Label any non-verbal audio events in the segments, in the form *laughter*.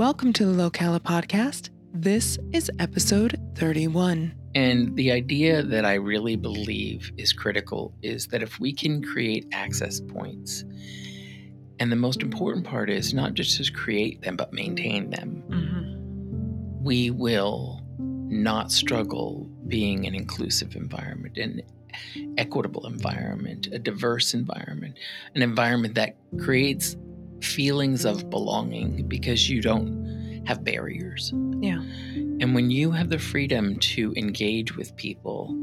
Welcome to the Locala podcast. This is episode 31. And the idea that I really believe is critical is that if we can create access points, and the most important part is not just to create them, but maintain them, Mm-hmm. we will not struggle being an inclusive environment, an equitable environment, a diverse environment, an environment that creates feelings of belonging because you don't have barriers. Yeah. And when you have the freedom to engage with people,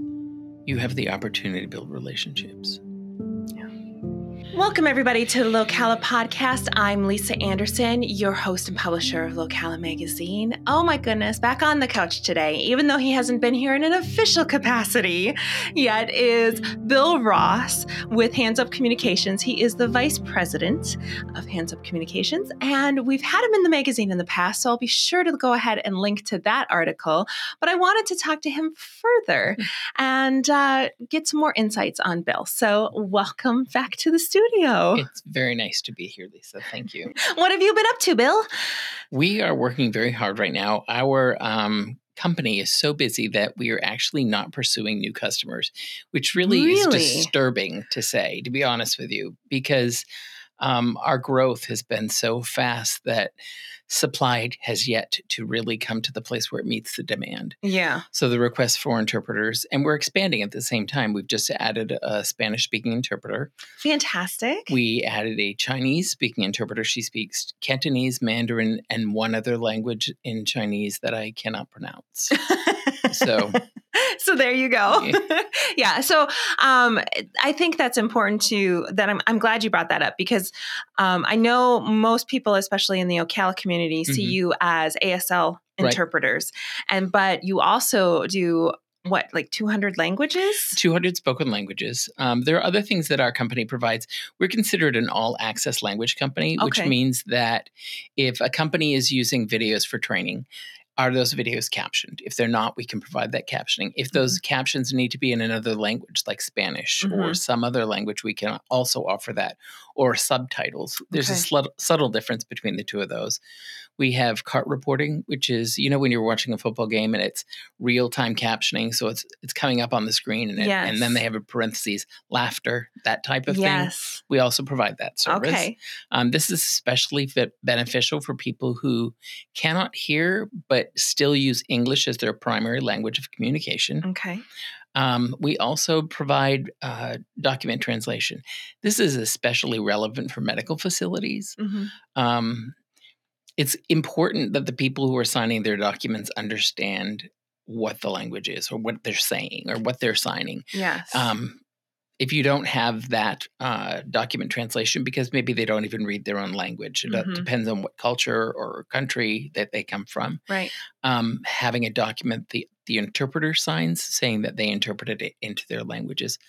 you have the opportunity to build relationships. Welcome, everybody, to the Locala podcast. I'm Lisa Anderson, your host and publisher of Locala Magazine. Oh my goodness, back on the couch today, even though he hasn't been here in an official capacity yet, is Bill Ross with Hands Up Communications. He is the vice president of Hands Up Communications, and we've had him in the magazine in the past, so I'll be sure to go ahead and link to that article. But I wanted to talk to him further and uh, get some more insights on Bill. So, welcome back to the studio. It's very nice to be here, Lisa. Thank you. *laughs* What have you been up to, Bill? We are working very hard right now. Our um, company is so busy that we are actually not pursuing new customers, which really, is disturbing to say, to be honest with you, because um, our growth has been so fast that supply has yet to really come to the place where it meets the demand. Yeah. So the request for interpreters, and we're expanding at the same time. We've just added a Spanish speaking interpreter. Fantastic. We added a Chinese speaking interpreter. She speaks Cantonese, Mandarin, and one other language in Chinese that I cannot pronounce. *laughs* So *laughs* so there you go. *laughs* yeah. So um, I think that's important to that. I'm, I'm glad you brought that up because um, I know most people, especially in the Ocala community, see Mhm. you as ASL Right. interpreters, and but you also do what like 200 languages. 200 spoken languages. Um, there are other things that our company provides. We're considered an all access language company, which means that if a company is using videos for training, are those videos captioned? If they're not, we can provide that captioning. If those captions need to be in another language, like Spanish or Mhm. some other language, we can also offer that, or subtitles. There's a Okay. slut- subtle difference between the two of those. We have cart reporting, which is you know when you're watching a football game and it's real time captioning, so it's it's coming up on the screen and it, and then they have a parentheses laughter that type of thing. We also provide that service. Okay. Um, this is especially fit, beneficial for people who cannot hear but still use English as their primary language of communication. Okay. Um, we also provide uh, document translation. This is especially relevant for medical facilities. hmm Um, it's important that the people who are signing their documents understand what the language is or what they're saying or what they're signing. Yes. Um, if you don't have that uh, document translation, because maybe they don't even read their own language, it Mhm. depends on what culture or country that they come from. right. Um, having a document the the interpreter signs saying that they interpreted it into their language is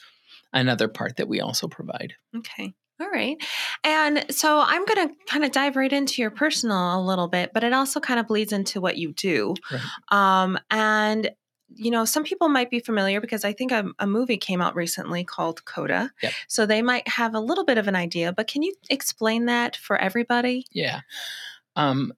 another part that we also provide. Okay. All right. And so I'm going to kind of dive right into your personal a little bit, but it also kind of bleeds into what you do. Right. Um, and, you know, some people might be familiar because I think a, a movie came out recently called Coda. Yep. So they might have a little bit of an idea, but can you explain that for everybody? Yeah. Um,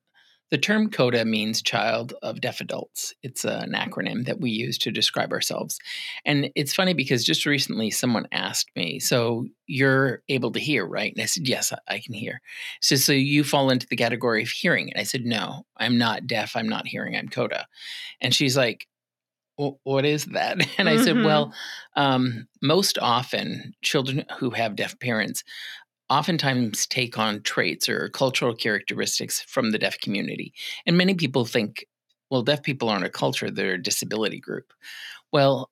the term CODA means Child of Deaf Adults. It's an acronym that we use to describe ourselves. And it's funny because just recently someone asked me, So you're able to hear, right? And I said, Yes, I, can hear. So, so you fall into the category of hearing. And I said, No, I'm not deaf. I'm not hearing. I'm CODA. And she's like, "Wh- what is that? *laughs* And I said, Mhm. well, um, most often children who have deaf parents oftentimes take on traits or cultural characteristics from the deaf community. And many people think, well, deaf people aren't a culture, they're a disability group. Well,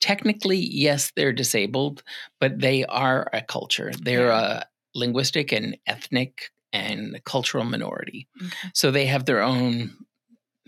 technically, yes, they're disabled, but they are a culture. They're a linguistic and ethnic and cultural minority. Okay. So they have their own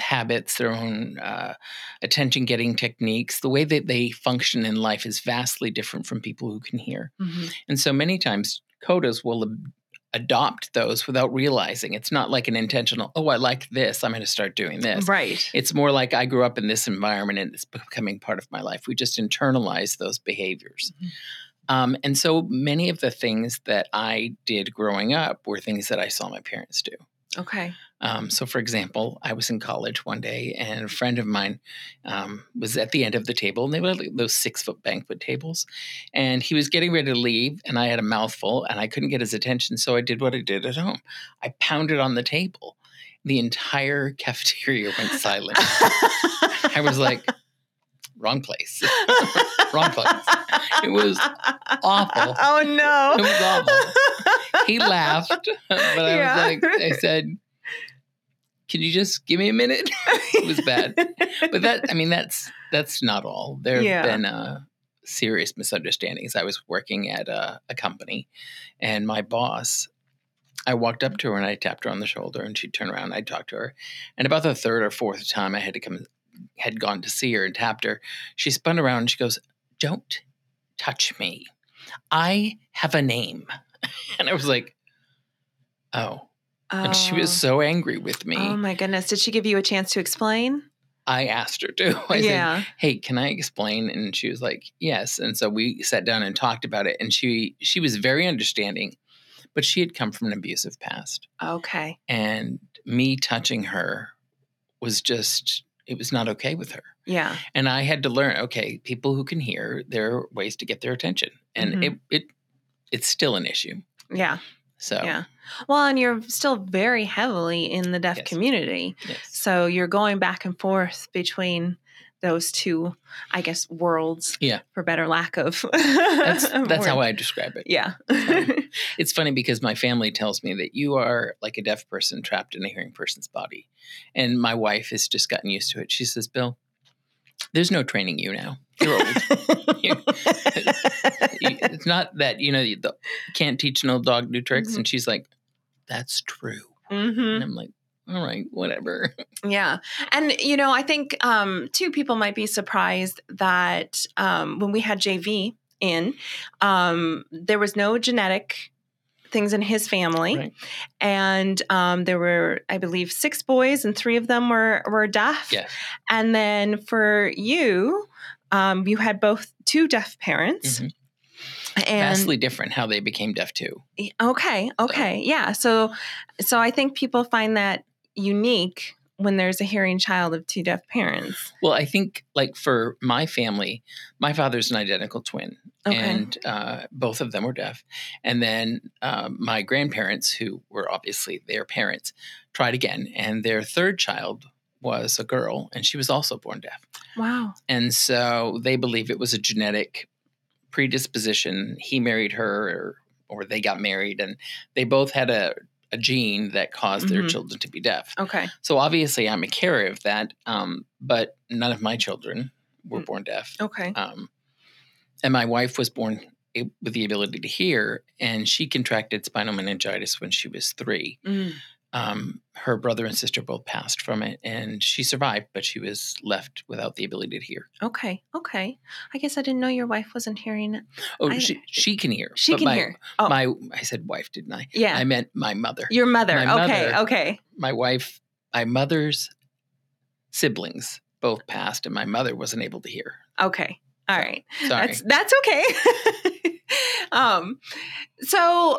habits, their own uh, attention getting techniques. The way that they function in life is vastly different from people who can hear. Mhm. And so many times, codas will ab- adopt those without realizing. It's not like an intentional, oh, I like this, I'm going to start doing this. Right. It's more like I grew up in this environment and it's becoming part of my life. We just internalize those behaviors. Mhm. Um, and so many of the things that I did growing up were things that I saw my parents do. Okay. Um, so, for example, I was in college one day, and a friend of mine um, was at the end of the table, and they were like those six foot banquet tables. And he was getting ready to leave, and I had a mouthful, and I couldn't get his attention. So I did what I did at home I pounded on the table. The entire cafeteria went silent. I was like, wrong place. *laughs* wrong place. It was awful. Oh no. It was awful. He laughed, but I Yeah. was like, I said, "Can you just give me a minute?" *laughs* it was bad, but that I mean, that's that's not all. There have Yeah. been uh, serious misunderstandings. I was working at a, a company, and my boss. I walked up to her and I tapped her on the shoulder, and she'd turn around. And I'd talk to her, and about the third or fourth time I had to come, had gone to see her and tapped her. She spun around and she goes, "Don't touch me. I have a name." *laughs* And I was like, "Oh." And she was so angry with me. Oh my goodness. Did she give you a chance to explain? I asked her to. *laughs* I said, yeah. "Hey, can I explain?" And she was like, "Yes." And so we sat down and talked about it. And she she was very understanding, but she had come from an abusive past, Okay. and me touching her was just it was not okay with her. Yeah. And I had to learn. Okay, people who can hear, there are ways to get their attention, and Mhm. it it it's still an issue. Yeah. So Yeah. Well, and you're still very heavily in the deaf Yes. community. yes. So you're going back and forth between those two, I guess, worlds. Yeah. For better lack of. *laughs* that's that's how I describe it. Yeah. Um, *laughs* it's funny because my family tells me that you are like a deaf person trapped in a hearing person's body. And my wife has just gotten used to it. She says, Bill, there's no training you now. *laughs* You're old. It's not that, you know, you can't teach an old dog new tricks. Mhm. And she's like, that's true. hmm And I'm like, all right, whatever. Yeah. And, you know, I think, um, two people might be surprised that um, when we had JV in, um, there was no genetic things in his family. Right. And um, there were, I believe, six boys, and three of them were, were deaf. Yes. And then for you, um, you had both two deaf parents. Mhm. And Vastly different how they became deaf too. okay, okay, yeah. So, so I think people find that unique when there's a hearing child of two deaf parents. Well, I think like for my family, my father's an identical twin, Okay. and uh, both of them were deaf. And then uh, my grandparents, who were obviously their parents, tried again, and their third child was a girl, and she was also born deaf. wow. And so they believe it was a genetic predisposition. He married her, or, or they got married, and they both had a, a gene that caused their Mhm. children to be deaf. Okay. So obviously, I'm a carrier of that, um, but none of my children were Mm. born deaf. Okay. Um, and my wife was born with the ability to hear, and she contracted spinal meningitis when she was three. Mm. Um, her brother and sister both passed from it, and she survived, but she was left without the ability to hear. Okay. Okay. I guess I didn't know your wife wasn't hearing it. Oh, I- she she can hear. She can my, hear. Oh, My I said wife, didn't I? yeah. I meant my mother. your mother. my okay. mother- Okay. my wife, my mother's siblings both passed, and my mother wasn't able to hear. Okay. All right. Sorry. That's that's okay. *laughs* um, so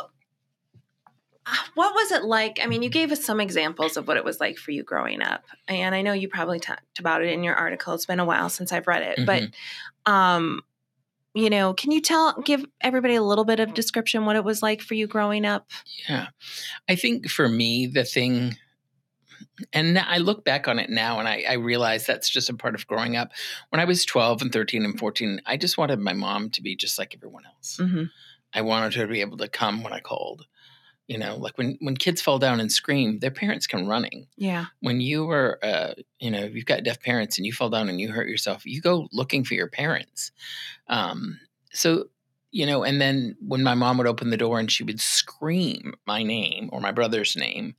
*sighs* what was it like? I mean, you gave us some examples of what it was like for you growing up, and I know you probably talked about it in your article. It's been a while since I've read it, but um, you know, can you tell give everybody a little bit of description what it was like for you growing up? Yeah. I think for me, the thing, and I look back on it now and I, I realize that's just a part of growing up. When I was 12 and 13 and 14, I just wanted my mom to be just like everyone else. Mm-hmm. I wanted her to be able to come when I called. You know, like when, when kids fall down and scream, their parents come running. Yeah. When you are, uh, you know, if you've got deaf parents and you fall down and you hurt yourself, you go looking for your parents. Um, so, you know, and then when my mom would open the door and she would scream my name or my brother's name,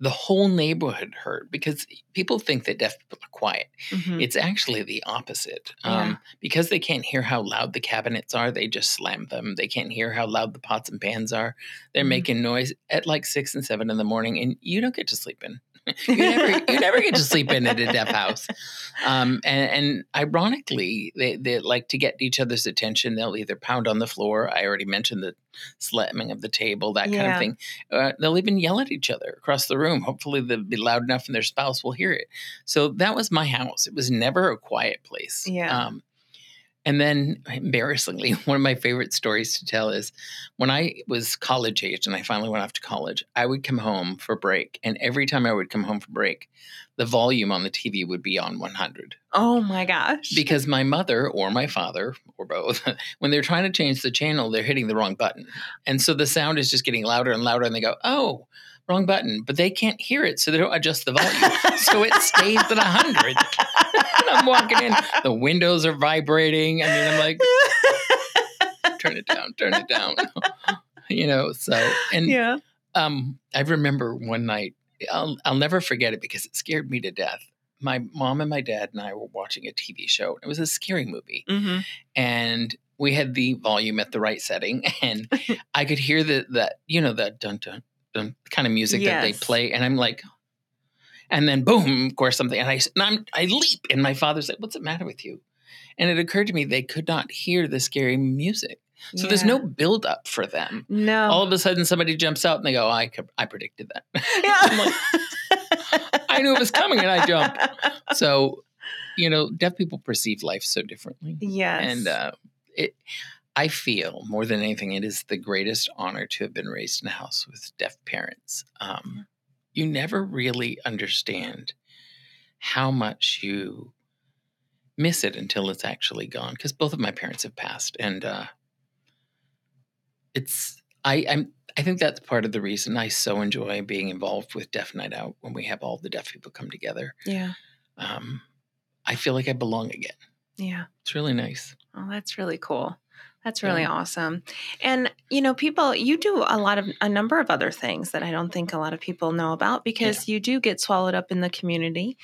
the whole neighborhood heard because people think that deaf people are quiet. Mhm. It's actually the opposite. Yeah. Um, because they can't hear how loud the cabinets are, they just slam them. They can't hear how loud the pots and pans are. They're Mhm. making noise at like six and seven in the morning, and you don't get to sleep in. *laughs* you never you never get to sleep in at a deaf house. Um, and, and ironically, they, they like to get each other's attention. They'll either pound on the floor. I already mentioned the slamming of the table, that kind of thing. Uh, they'll even yell at each other across the room. Hopefully, they'll be loud enough and their spouse will hear it. So that was my house. It was never a quiet place. Yeah. Um, and then, embarrassingly, *laughs* one of my favorite stories to tell is when I was college age and I finally went off to college, I would come home for break. And every time I would come home for break, the volume on the TV would be on 100 Oh my gosh. because my mother or my father or both, *laughs* when they're trying to change the channel, they're hitting the wrong button. And so the sound is just getting louder and louder. And they go, oh, wrong button. But they can't hear it. So they don't adjust the volume. so it stays at 100. and I'm walking in, the windows are vibrating. I mean, I'm like, turn it down, turn it down. *laughs* you know, so, and yeah. um, I remember one night, I'll, I'll never forget it because it scared me to death. My mom and my dad and I were watching a TV show. It was a scary movie, hmm and we had the volume at the right setting, *laughs* and I could hear the that you know that dun dun dun kind of music that they play, and I'm like, and then boom, of course something, and I and I'm, I leap, and my father's like, "What's the matter with you?" And it occurred to me they could not hear the scary music, so there's no build up for them no. all of a sudden somebody jumps out and they go, I, I predicted that. *laughs* I'm like, I knew it was coming and I jumped. So, you know, deaf people perceive life so differently. Yes. And uh, it, I feel more than anything, it is the greatest honor to have been raised in a house with deaf parents. Um, you never really understand how much you miss it until it's actually gone. Because both of my parents have passed, and uh, it's I I'm I think that's part of the reason I so enjoy being involved with Deaf Night Out when we have all the deaf people come together. yeah. Um, I feel like I belong again. Yeah. It's really nice. Oh, that's really cool. That's really Yeah. awesome. And you know, people, you do a lot of a number of other things that I don't think a lot of people know about because you do get swallowed up in the community,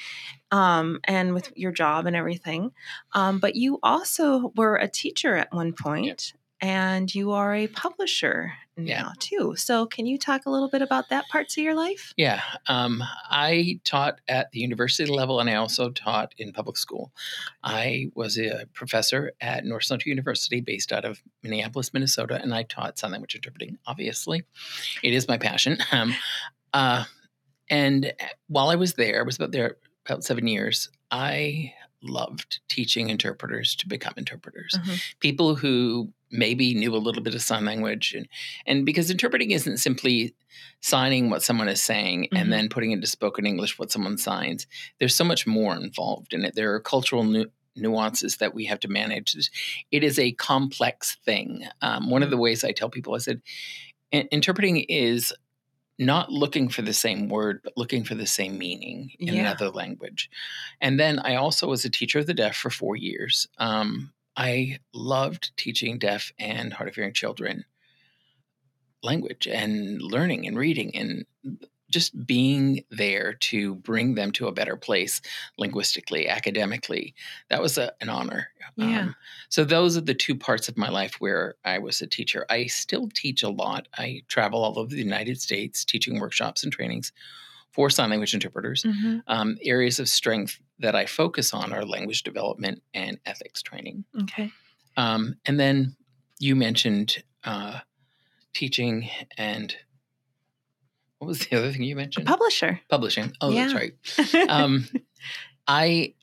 um, and with your job and everything. Um, but you also were a teacher at one point, and you are a publisher Yeah. now too. So, can you talk a little bit about that parts of your life? Yeah. Um, I taught at the university level and I also taught in public school. I was a professor at North Central University based out of Minneapolis, Minnesota, and I taught sign language interpreting, obviously. It is my passion. *laughs* Um, uh, and while I was there, I was about there about seven years, I loved teaching interpreters to become interpreters. Mhm. People who maybe knew a little bit of sign language and and because interpreting isn't simply signing what someone is saying Mhm. and then putting into spoken English what someone signs. There's so much more involved in it. There are cultural nu- nuances that we have to manage. It is a complex thing. Um, one of the ways I tell people, I said, interpreting is not looking for the same word, but looking for the same meaning in Yeah. another language. And then I also was a teacher of the deaf for four years. Um, I loved teaching deaf and hard of hearing children language and learning and reading and just being there to bring them to a better place linguistically, academically. That was a, an honor. Yeah. Um, so those are the two parts of my life where I was a teacher. I still teach a lot. I travel all over the United States teaching workshops and trainings for sign language interpreters. Mhm. Um, areas of strength that I focus on are language development and ethics training. Okay. Um, and then you mentioned uh, teaching and what was the other thing you mentioned? publisher. Publishing. Oh, Yeah. that's right. *laughs* Um, I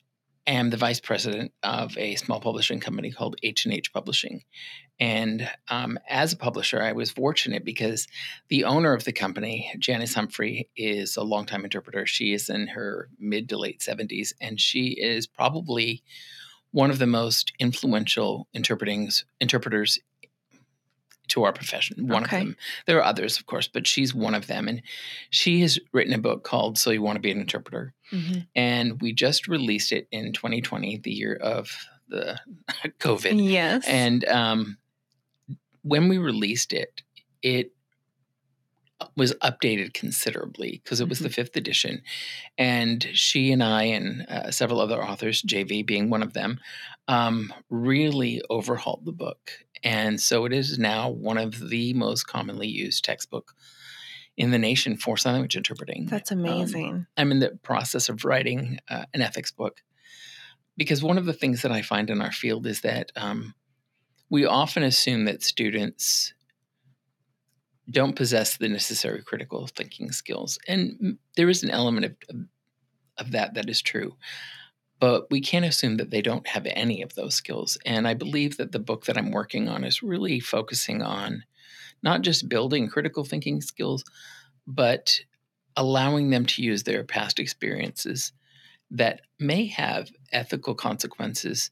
am the vice president of a small publishing company called H and H Publishing, and um, as a publisher, I was fortunate because the owner of the company, Janice Humphrey, is a longtime interpreter. She is in her mid to late seventies, and she is probably one of the most influential interpreting interpreters to our profession. One Okay. of them. There are others, of course, but she's one of them, and she has written a book called "So You Want to Be an Interpreter." Mhm. and we just released it in 2020, the year of the *laughs* COVID. Yes. And um, when we released it, it was updated considerably because it was the fifth edition. And she and I and uh, several other authors, JV being one of them, um, really overhauled the book. And so it is now one of the most commonly used textbook in the nation for sign language interpreting. That's Um, amazing. I'm in the process of writing uh, an ethics book because one of the things that I find in our field is that um, we often assume that students don't possess the necessary critical thinking skills, and there is an element of of that that is true. But we can't assume that they don't have any of those skills. And I believe that the book that I'm working on is really focusing on not just building critical thinking skills, but allowing them to use their past experiences that may have ethical consequences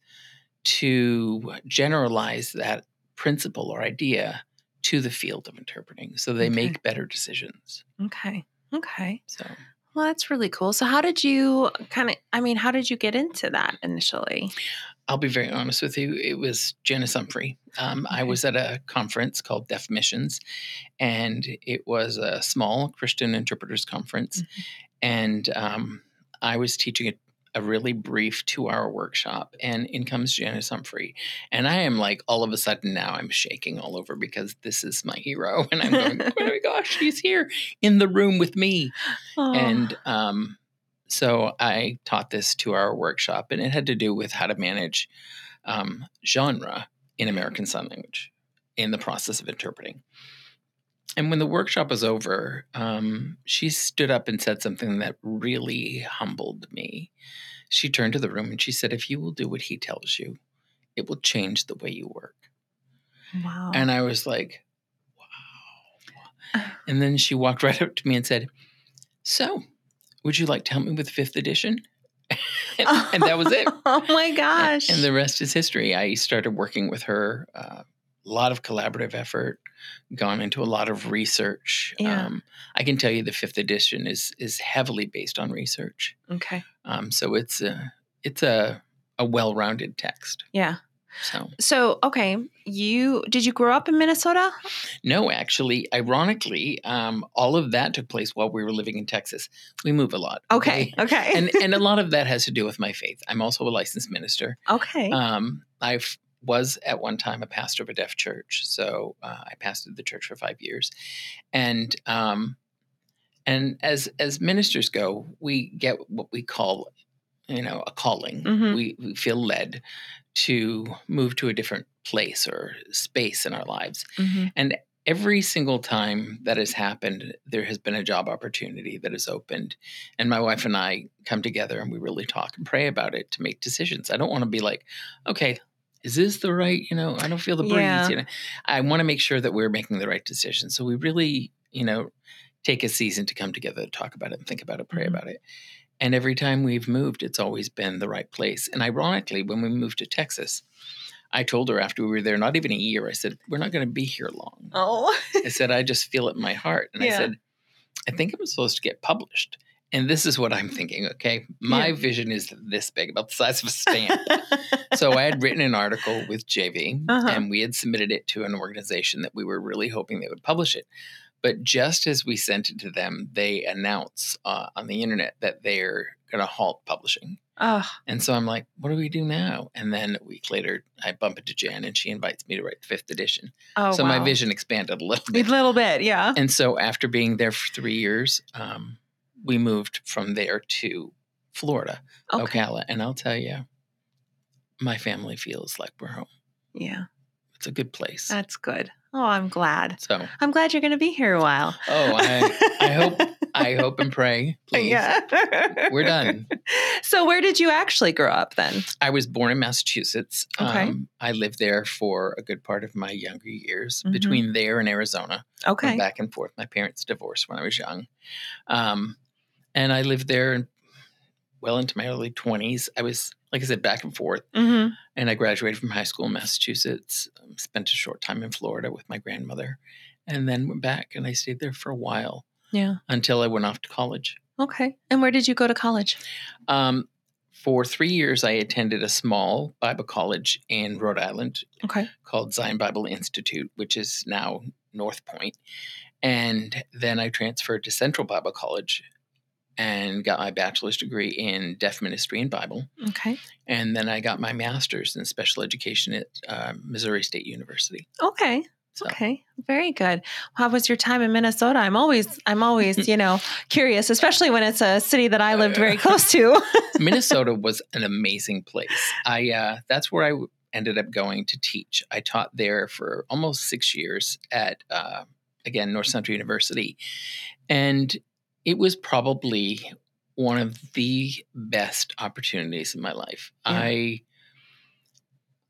to generalize that principle or idea to the field of interpreting so they Okay. make better decisions. Okay. Okay. So Well, that's really cool. So, how did you kind of, I mean, how did you get into that initially? I'll be very honest with you. It was Janice Humphrey. Um, I was at a conference called Deaf Missions, and it was a small Christian interpreters conference. Mhm. And um, I was teaching a, a really brief two hour workshop, and in comes Janice Humphrey. And I am like, all of a sudden now I'm shaking all over because this is my hero. *laughs* And I'm going, oh my *laughs* gosh, she's here in the room with me. Oh, And um, so I taught this two hour workshop, and it had to do with how to manage um, genre in American Sign Language in the process of interpreting. And when the workshop was over, um, she stood up and said something that really humbled me. She turned to the room and she said, If you will do what he tells you, it will change the way you work. wow. And I was like, wow. *sighs* And then she walked right up to me and said, So, would you like to help me with fifth edition? and, *laughs* and that was it. *laughs* oh my And- gosh. And the rest is history. I started working with her, uh, a lot of collaborative effort, gone into a lot of research. Yeah. Um, I can tell you the fifth edition is is heavily based on research. okay. Um, so it's a it's a a well rounded text. Yeah. So So, okay, you did you grow up in Minnesota? no, actually, ironically, um, all of that took place while we were living in Texas. We move a lot. Okay. Okay. and and a *laughs* lot of that has to do with my faith. I'm also a licensed minister. okay. Um, I was at one time a pastor of a deaf church, so uh, I pastored the church for five years, and um, and as as ministers go, we get what we call, you know, a calling. Mhm. We we feel led to move to a different place or space in our lives, Mhm. and every single time that has happened, there has been a job opportunity that has opened. And my wife and I come together and we really talk and pray about it to make decisions. I don't want to be like, okay, is this the right, you know, I don't feel the breeze. Yeah. You know, I want to make sure that we're making the right decision. So we really, you know, take a season to come together to talk about it and think about it, pray Mhm. about it. And every time we've moved, it's always been the right place. And ironically, when we moved to Texas, I told her after we were there, not even a year, I said, We're not going to be here long. Oh. I said, I just feel it in my heart. And I said, I think I'm supposed to get published. And this is what I'm thinking, okay? My Yeah. vision is this big, about the size of a stamp. *laughs* so I had written an article with JV Uh-huh. and we had submitted it to an organization that we were really hoping they would publish it. But just as we sent it to them, they announce uh, on the internet that they're going to halt publishing. oh, And so I'm like, what do we do now? And then a week later, I bump into Jan and she invites me to write the fifth edition. oh so my vision expanded a little bit. A little bit, yeah. And so after being there for three years, um, we moved from there to Florida, Okay. Ocala. And I'll tell you, my family feels like we're home. Yeah. It's a good place. That's good. Oh, I'm glad. so, I'm glad you're going to be here a while. oh, I, I hope, *laughs* I hope and pray, please. Yeah. We're done. *laughs* So, where did you actually grow up then? I was born in Massachusetts. Okay. Um, I lived there for a good part of my younger years, Mhm. between there and Arizona. Okay. back and forth. My parents divorced when I was young. Um, and I lived there and well into my early 20s. I was, like I said, back and forth. hmm And I graduated from high school in Massachusetts, um, spent a short time in Florida with my grandmother, and then went back and I stayed there for a while Yeah. until I went off to college. Okay. And where did you go to college? Um, for three years, I attended a small Bible college in Rhode Island Okay. called Zion Bible Institute, which is now North Point. And then I transferred to Central Bible College and got my bachelor's degree in deaf ministry and Bible. Okay. And then I got my master's in special education at uh, Missouri State University. Okay. So, Okay, very good. How was your time in Minnesota? I'm always, I'm always, *laughs* you know, curious, especially when it's a city that I lived very close to. *laughs* Minnesota *laughs* was an amazing place. I uh, that's where I ended up going to teach. I taught there for almost six years at uh, again North Central University, and it was probably one of the best opportunities in my life. Yeah. I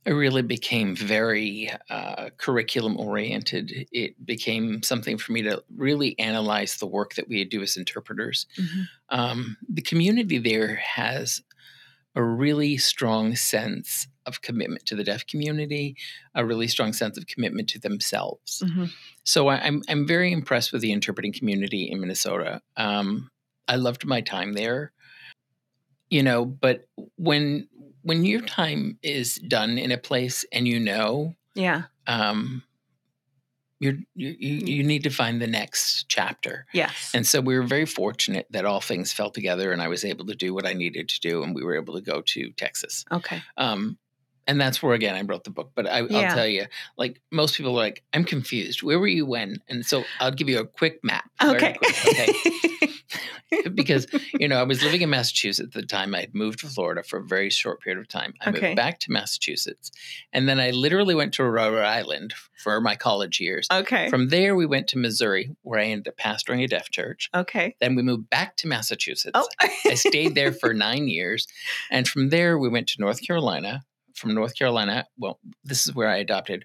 I really became very uh, curriculum oriented. It became something for me to really analyze the work that we do as interpreters um, the community there has a really strong sense of commitment to the deaf community, a really strong sense of commitment to themselves. Mhm. So I, I'm I'm very impressed with the interpreting community in Minnesota. Um, I loved my time there, you know. But when when your time is done in a place and you know, Yeah. um, you're, you you you need to find the next chapter. Yes. And so we were very fortunate that all things fell together and I was able to do what I needed to do. And we were able to go to Texas. okay. Um, and that's where, again, I wrote the book. But I, Yeah. I'll tell you, like most people are like, I'm confused. Where were you when? And so I'll give you a quick map. Okay. quick, okay. *laughs* *laughs* because, you know, I was living in Massachusetts at the time. I had moved to Florida for a very short period of time. I Okay. moved back to Massachusetts. And then I literally went to Rhode Island for my college years. okay. From there, we went to Missouri, where I ended up pastoring a deaf church. okay. Then we moved back to Massachusetts. Oh. I stayed there for nine years. And from there, we went to North Carolina. From North Carolina, well, this is where I adopted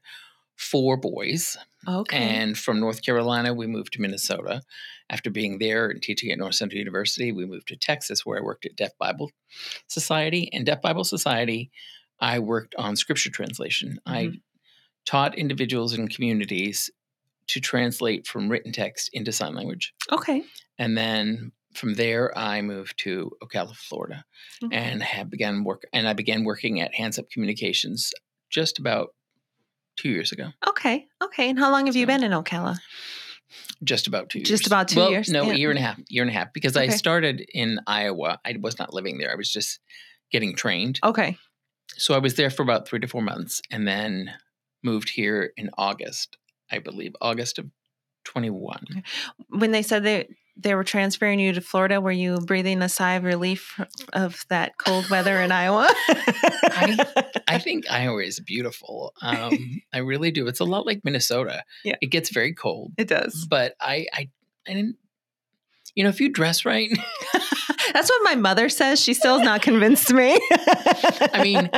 four boys. okay. And from North Carolina, we moved to Minnesota. After being there and teaching at North Central University, we moved to Texas, where I worked at Deaf Bible Society. And Deaf Bible Society, I worked on scripture translation. I mm-hmm. taught individuals and communities to translate from written text into sign language. okay. And then from there, I moved to Ocala, Florida, Okay. and have began work. And I began working at Hands Up Communications just about two years ago. Okay. Okay. And how long have you been in Ocala? Just about two years. Just about two Well, years, No, yeah. a year and a half. Year and a half. Because I started in Iowa. I was not living there. I was just getting trained. Okay. So I was there for about three to four months, and then moved here in August. I believe August of twenty one. When they said they they were transferring you to Florida, were you breathing a sigh of relief of that cold weather in Iowa? *laughs* I *laughs* think Iowa is beautiful. Um, I really do. It's a lot like Minnesota. Yeah. It gets very cold, it does. but I, I, I didn't. You know, if you dress right, *laughs* That's what my mother says. She still has not convinced me. I mean,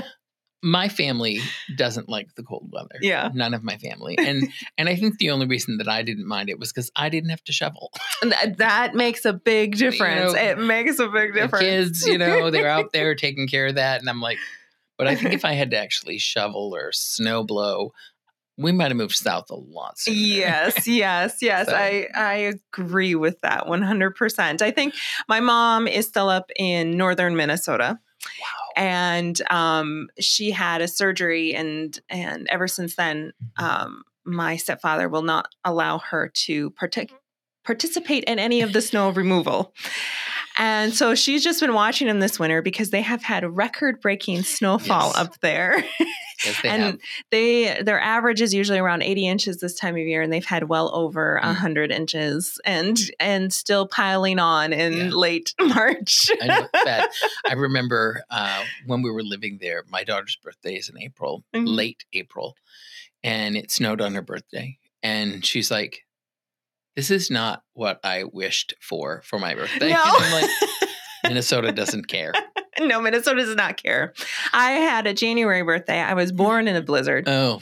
my family doesn't like the cold weather. Yeah. none of my family, and *laughs* and I think the only reason that I didn't mind it was because I didn't have to shovel. that, that makes a big difference. know, it makes a big difference. kids, you know, they're out there *laughs* taking care of that, and I'm like, but I think if I had to actually shovel or snow blow, we might have moved south a lot sooner. yes yes *laughs* yes So- i i agree with that 100% i think my mom is still up in northern minnesota Wow. and um, she had a surgery and and ever since then um, my stepfather will not allow her to partic- participate in any of the snow removal and so she's just been watching them this winter because they have had record breaking snowfall Yes. up there Yes, they and have. they their average is usually around 80 inches this time of year and they've had well over Mm. 100 inches and and still piling on in Yeah. late *laughs* march I know. I remember uh, when we were living there, my daughter's birthday is in April, Mhm. late April, and it snowed on her birthday. And she's like, This is not what I wished for for my birthday. no. Like, *laughs* Minnesota doesn't care. no minnesota does not care. I had a january birthday. I was mm-hmm. born in a blizzard. Oh,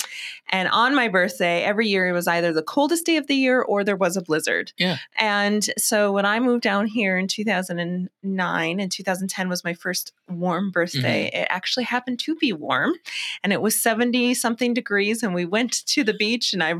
And on my birthday, every year it was either the coldest day of the year or there was a blizzard. Yeah. And so when I moved down here in 2009 and 2010 was my first warm birthday, Mm-hmm. it actually happened to be warm and it was 70 something degrees. And we went to the beach and I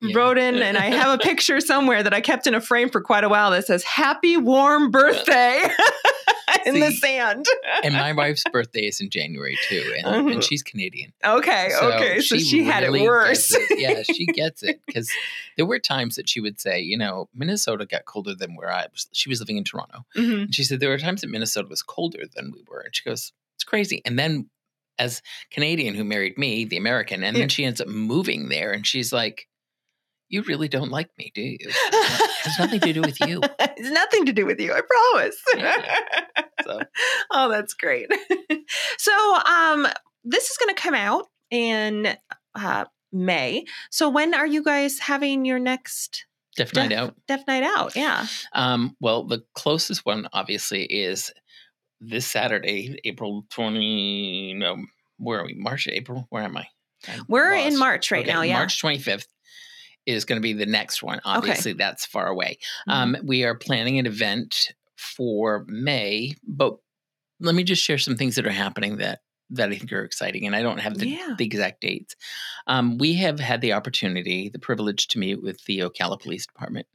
Yeah. wrote in, and I have a *laughs* picture somewhere that I kept in a frame for quite a while that says, Happy warm birthday *laughs* in the sand. and my wife's birthday is in January too, and, Mhm. and she's Canadian. Okay. okay. So she, had it worse. Yeah, *laughs* she gets it because there were times that she would say, you know, Minnesota got colder than where I was. She was living in Toronto. Mhm. And she said there were times that Minnesota was colder than we were. And she goes, it's crazy. And then as Canadian who married me, the American, and Yeah. then she ends up moving there and she's like, you really don't like me, do you? It *laughs* has nothing to do with you. *laughs* it's nothing to do with you, I promise. So oh, that's great. so, um, this is going to come out in uh, May. So, when are you guys having your next Deaf Night Out. Deaf Night Out? Yeah. Um, well, the closest one obviously is this Saturday, April 20. No, where are we? March, April? Where am I? I'm We're in. March right Okay, now. Yeah. March 25th is going to be the next one. Obviously, that's far away. Um, we are planning an event for May, but let me just share some things that are happening that that I think are exciting, and I don't have the, Yeah. the exact dates. Um, we have had the opportunity, the privilege to meet with the Ocala Police Department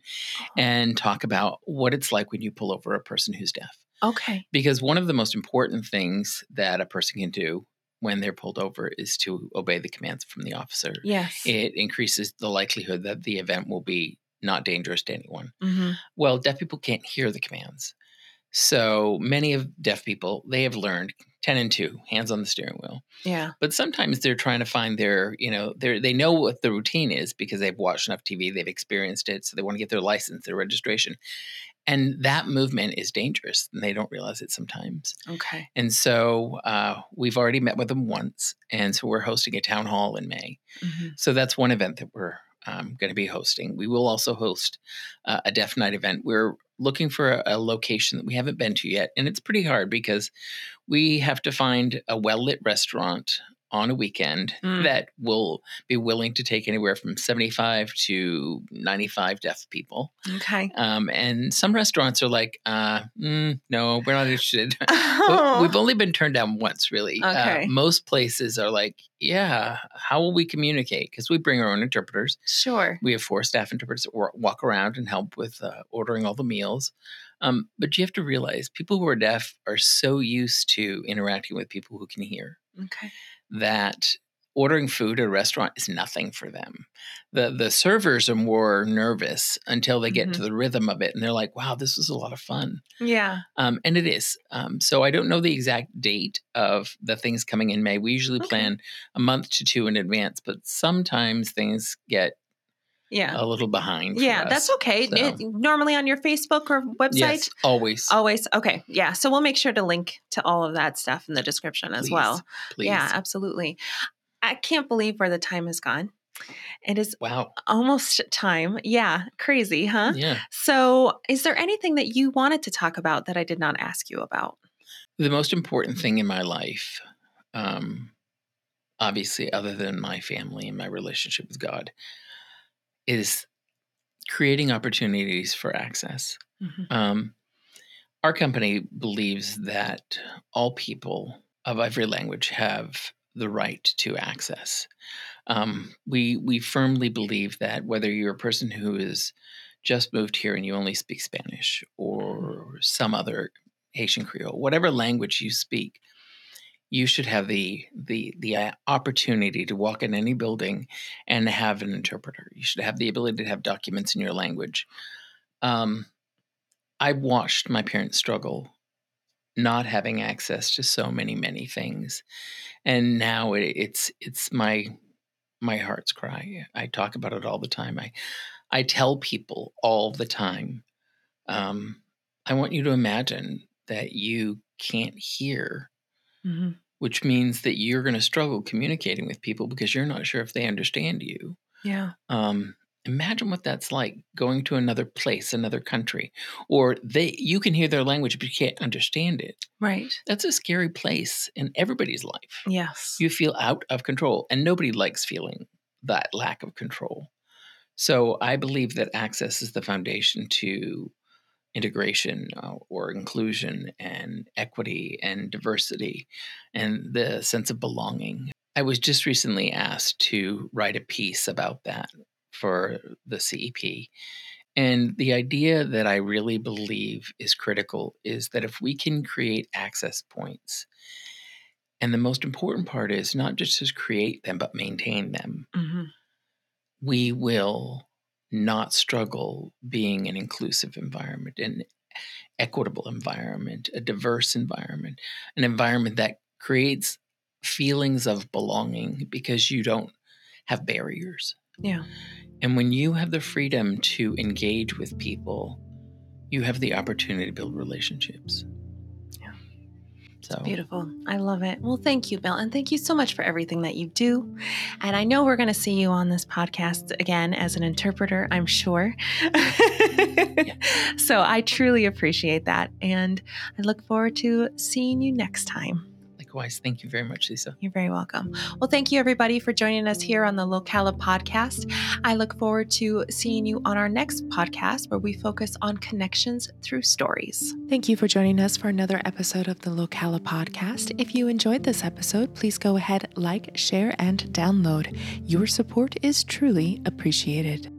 Oh. and talk about what it's like when you pull over a person who's deaf. Okay. Because one of the most important things that a person can do when they're pulled over is to obey the commands from the officer. Yes. It increases the likelihood that the event will be not dangerous to anyone. Mhm. Well, deaf people can't hear the commands. So many of deaf people, they have learned 10 and 2, hands on the steering wheel. Yeah. But sometimes they're trying to find their, you know, they they know what the routine is because they've watched enough TV, they've experienced it, so they want to get their license, their registration. And that movement is dangerous, and they don't realize it sometimes. Okay. And so uh, we've already met with them once, and so we're hosting a town hall in May. Mhm. So that's one event that we're um, going to be hosting. We will also host uh, a Deaf Night event. We're looking for a, a location that we haven't been to yet, and it's pretty hard because we have to find a well lit restaurant on a weekend Mm. that will be willing to take anywhere from 75 to 95 deaf people. Okay. Um, and some restaurants are like, uh, mm, no, we're not interested. *laughs* Oh. We've only been turned down once, really. Uh, Okay. most places are like, yeah, how will we communicate? Because we bring our own interpreters. sure. We have four staff interpreters that walk around and help with uh, ordering all the meals. Um, but you have to realize people who are deaf are so used to interacting with people who can hear Okay. That ordering food at a restaurant is nothing for them. The the servers are more nervous until they get Mm-hmm. to the rhythm of it and they're like, wow, this was a lot of fun. Yeah. Um, and it is. Um, so I don't know the exact date of the things coming in May. We usually Okay. plan a month to two in advance, but sometimes things get Yeah. a little behind. yeah. That's okay. so- It- normally on your Facebook or website. Yes, always. Always. Okay. Yeah. So we'll make sure to link to all of that stuff in the description as Please, well. Please. Yeah, absolutely. I can't believe where the time has gone. It is Wow. almost time. Yeah. Crazy, huh? Yeah. So, is there anything that you wanted to talk about that I did not ask you about? The most important thing in my life, um, obviously, other than my family and my relationship with God, is creating opportunities for access. Mhm. Um, our company believes that all people of every language have the right to access. Um, we we firmly believe that whether you're a person who is just moved here and you only speak Spanish or some other Haitian Creole, whatever language you speak, you should have the the the uh, opportunity to walk in any building and have an interpreter. You should have the ability to have documents in your language. Um, I watched my parents struggle not having access to so many many things, and now it, it's it's my my heart's cry. I talk about it all the time. I I tell people all the time. Um, I want you to imagine that you can't hear Mhm. which means that you're going to struggle communicating with people because you're not sure if they understand you. Yeah. Um, imagine what that's like going to another place, another country, or they you can hear their language but you can't understand it. Right. That's a scary place in everybody's life. Yes. You feel out of control, and nobody likes feeling that lack of control. So I believe that access is the foundation to integration uh, or inclusion and equity and diversity and the sense of belonging. I was just recently asked to write a piece about that for the CEP. And the idea that I really believe is critical is that if we can create access points, and the most important part is not just to create them, but maintain them, Mhm. we will not struggle being an inclusive environment, an equitable environment, a diverse environment, an environment that creates feelings of belonging because you don't have barriers. Yeah. And when you have the freedom to engage with people, you have the opportunity to build relationships. Yeah. So Beautiful. I love it. Well, thank you, Bill. And thank you so much for everything that you do. And I know we're going to see you on this podcast again as an interpreter, I'm sure. *laughs* So I truly appreciate that. And I look forward to seeing you next time. Likewise, thank you very much, Lisa. You're very welcome. Well, thank you, everybody, for joining us here on the Locala podcast. I look forward to seeing you on our next podcast where we focus on connections through stories. Thank you for joining us for another episode of the Locala podcast. If you enjoyed this episode, please go ahead, like, share, and download. Your support is truly appreciated.